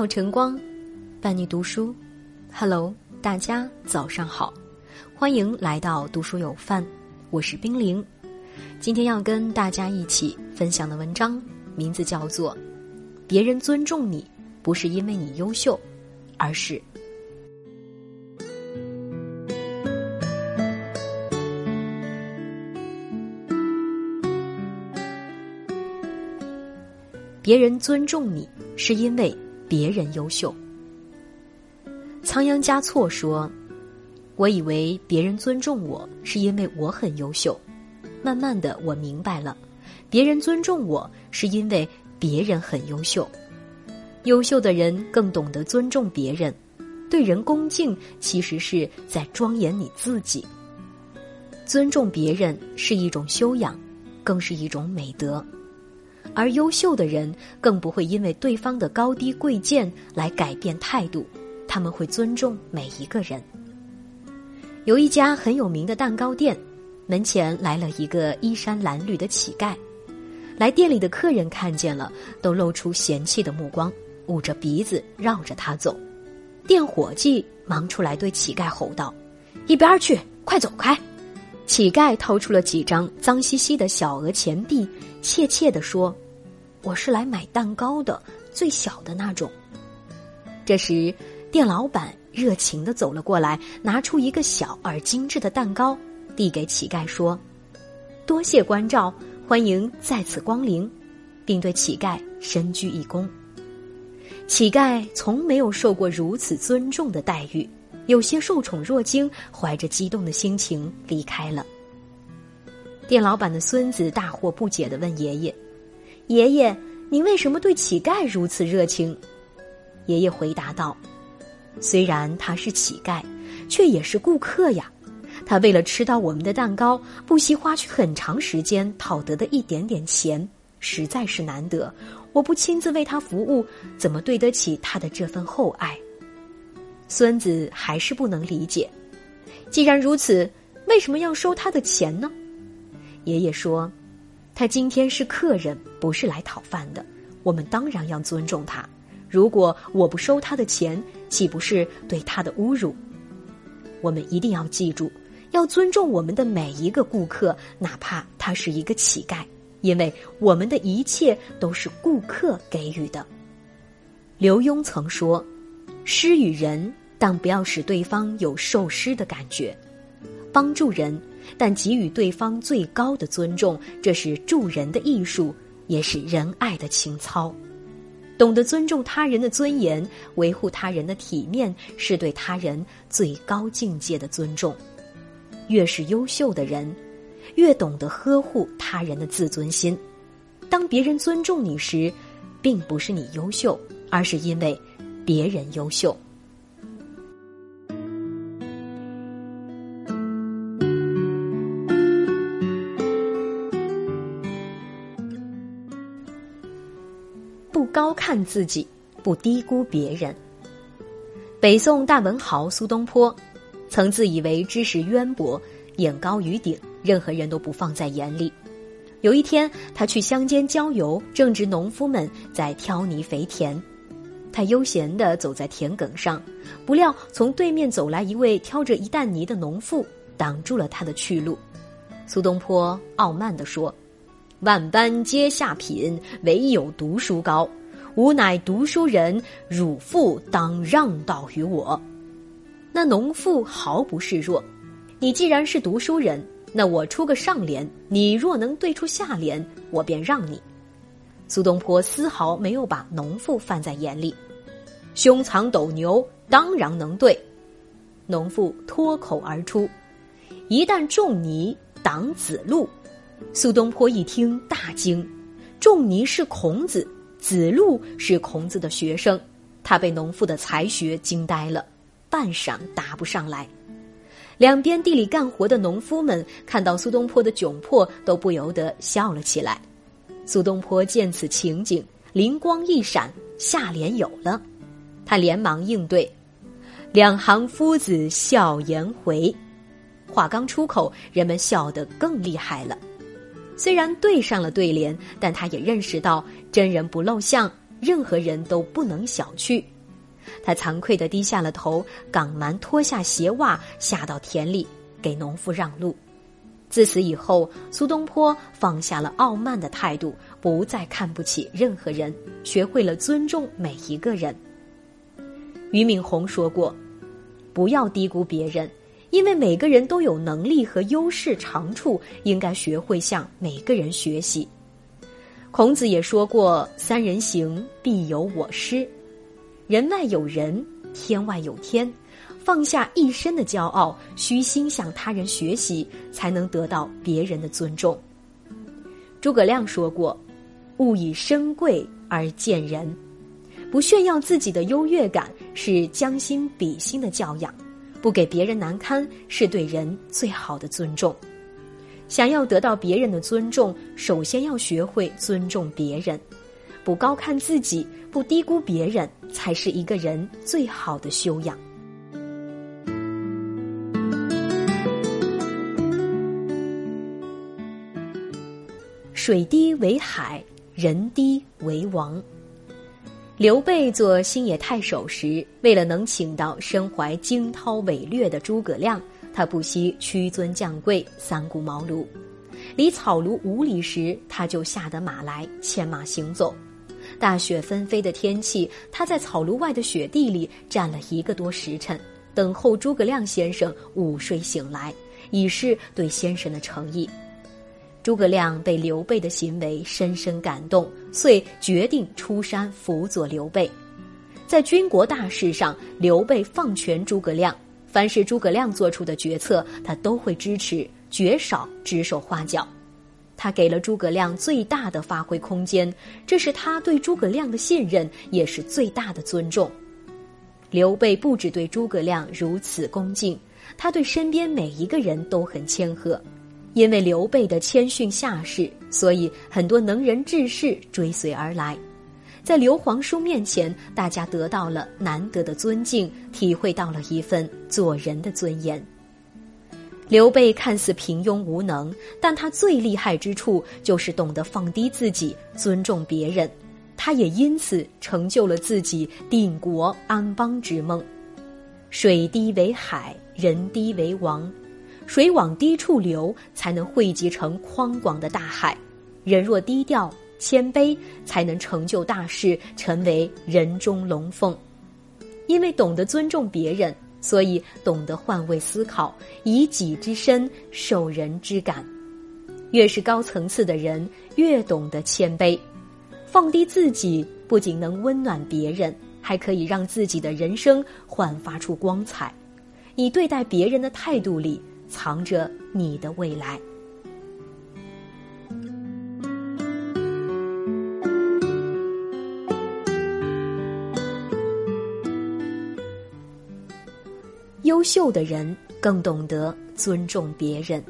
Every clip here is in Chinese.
好晨光，伴你读书。Hello，大家早上好，欢迎来到读书有范，我是冰凌。今天要跟大家一起分享的文章名字叫做《别人尊重你不是因为你优秀，而是》。别人尊重你，是因为别人优秀。仓央嘉措说：“我以为别人尊重我，是因为我很优秀。慢慢的，我明白了，别人尊重我，是因为别人很优秀。优秀的人更懂得尊重别人，对人恭敬，其实是在庄严你自己。尊重别人是一种修养，更是一种美德。”而优秀的人更不会因为对方的高低贵贱来改变态度，他们会尊重每一个人。有一家很有名的蛋糕店，门前来了一个衣衫褴褛的乞丐，来店里的客人看见了，都露出嫌弃的目光，捂着鼻子绕着他走。店伙计忙出来对乞丐吼道：“一边去，快走开！”乞丐掏出了几张脏兮兮的小额钱币，怯怯地说：“我是来买蛋糕的，最小的那种。”这时，店老板热情地走了过来，拿出一个小而精致的蛋糕，递给乞丐说：“多谢关照，欢迎再次光临。”并对乞丐深鞠一躬。乞丐从没有受过如此尊重的待遇。有些受宠若惊，怀着激动的心情离开了。店老板的孙子大惑不解的问爷爷：“爷爷，您为什么对乞丐如此热情？”爷爷回答道：“虽然他是乞丐，却也是顾客呀。他为了吃到我们的蛋糕，不惜花去很长时间讨得的一点点钱，实在是难得。我不亲自为他服务，怎么对得起他的这份厚爱？”孙子还是不能理解，既然如此，为什么要收他的钱呢？爷爷说：“他今天是客人，不是来讨饭的。我们当然要尊重他。如果我不收他的钱，岂不是对他的侮辱？我们一定要记住，要尊重我们的每一个顾客，哪怕他是一个乞丐，因为我们的一切都是顾客给予的。”刘墉曾说：“施与人。”但不要使对方有受失的感觉，帮助人，但给予对方最高的尊重，这是助人的艺术，也是仁爱的情操。懂得尊重他人的尊严，维护他人的体面，是对他人最高境界的尊重。越是优秀的人，越懂得呵护他人的自尊心。当别人尊重你时，并不是你优秀，而是因为别人优秀。高看自己，不低估别人。北宋大文豪苏东坡，曾自以为知识渊博，眼高于顶，任何人都不放在眼里。有一天，他去乡间郊游，正值农夫们在挑泥肥田，他悠闲地走在田埂上，不料从对面走来一位挑着一担泥的农妇，挡住了他的去路。苏东坡傲慢地说：“万般皆下品，唯有读书高。”吾乃读书人，汝父当让道于我。那农妇毫不示弱。你既然是读书人，那我出个上联，你若能对出下联，我便让你。苏东坡丝毫没有把农妇放在眼里。胸藏斗牛，当然能对。农妇脱口而出：“一旦仲尼挡子路。”苏东坡一听大惊，仲尼是孔子。子路是孔子的学生，他被农妇的才学惊呆了，半晌答不上来。两边地里干活的农夫们看到苏东坡的窘迫，都不由得笑了起来。苏东坡见此情景，灵光一闪，下联有了，他连忙应对：“两行夫子笑颜回。”话刚出口，人们笑得更厉害了。虽然对上了对联，但他也认识到真人不露相，任何人都不能小觑。他惭愧地低下了头，港蛮脱下鞋袜，下到田里给农夫让路。自此以后，苏东坡放下了傲慢的态度，不再看不起任何人，学会了尊重每一个人。俞敏洪说过：“不要低估别人，因为每个人都有能力和优势长处，应该学会向每个人学习。”孔子也说过：“三人行，必有我师。人外有人，天外有天。”放下一身的骄傲，虚心向他人学习，才能得到别人的尊重。诸葛亮说过：“勿以身贵而贱人。”不炫耀自己的优越感是将心比心的教养，不给别人难堪是对人最好的尊重。想要得到别人的尊重，首先要学会尊重别人，不高看自己，不低估别人，才是一个人最好的修养。水低为海，人低为王。刘备做新野太守时，为了能请到身怀惊涛伟略的诸葛亮，他不惜屈尊降贵，三顾茅庐。离草庐五里时，他就下得马来，牵马行走。大雪纷飞的天气，他在草庐外的雪地里站了一个多时辰，等候诸葛亮先生午睡醒来，以示对先生的诚意。诸葛亮被刘备的行为深深感动，遂决定出山辅佐刘备。在军国大事上，刘备放权诸葛亮，凡是诸葛亮做出的决策，他都会支持，绝少指手画脚。他给了诸葛亮最大的发挥空间，这是他对诸葛亮的信任，也是最大的尊重。刘备不止对诸葛亮如此恭敬，他对身边每一个人都很谦和。因为刘备的谦逊下士，所以很多能人志士追随而来，在刘皇叔面前，大家得到了难得的尊敬，体会到了一份做人的尊严。刘备看似平庸无能，但他最厉害之处就是懂得放低自己，尊重别人，他也因此成就了自己定国安邦之梦。水低为海，人低为王。水往低处流，才能汇集成宽广的大海；人若低调谦卑，才能成就大事，成为人中龙凤。因为懂得尊重别人，所以懂得换位思考，以己之身受人之感。越是高层次的人，越懂得谦卑，放低自己，不仅能温暖别人，还可以让自己的人生焕发出光彩。你对待别人的态度里。藏着你的未来。优秀的人更懂得尊重别人。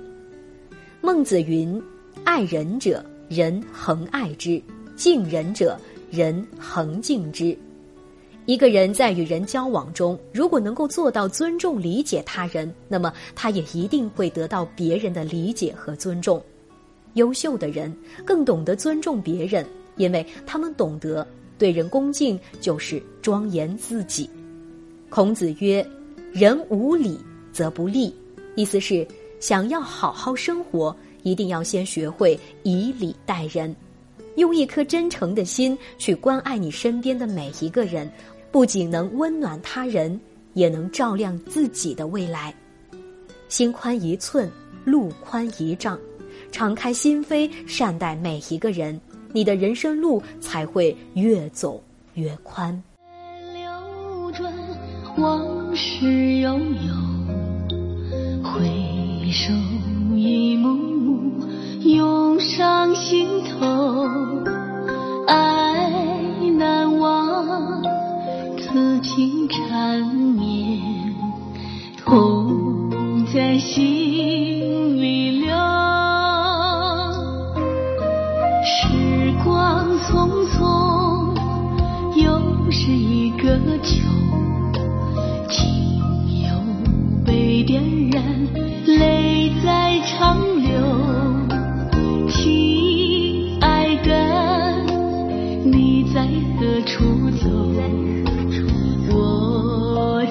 孟子云：“爱人者，人恒爱之；敬人者，人恒敬之。”一个人在与人交往中，如果能够做到尊重、理解他人，那么他也一定会得到别人的理解和尊重。优秀的人更懂得尊重别人，因为他们懂得对人恭敬就是庄严自己。孔子曰：“人无礼则不立。”意思是，想要好好生活，一定要先学会以礼待人，用一颗真诚的心去关爱你身边的每一个人。不仅能温暖他人，也能照亮自己的未来。心宽一寸，路宽一丈，敞开心扉，善待每一个人，你的人生路才会越走越宽。流转，往事悠悠，回首情缠绵，痛在心里流。时光匆匆，又是一个秋。情又被点燃，泪在长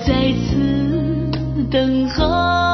再次等候。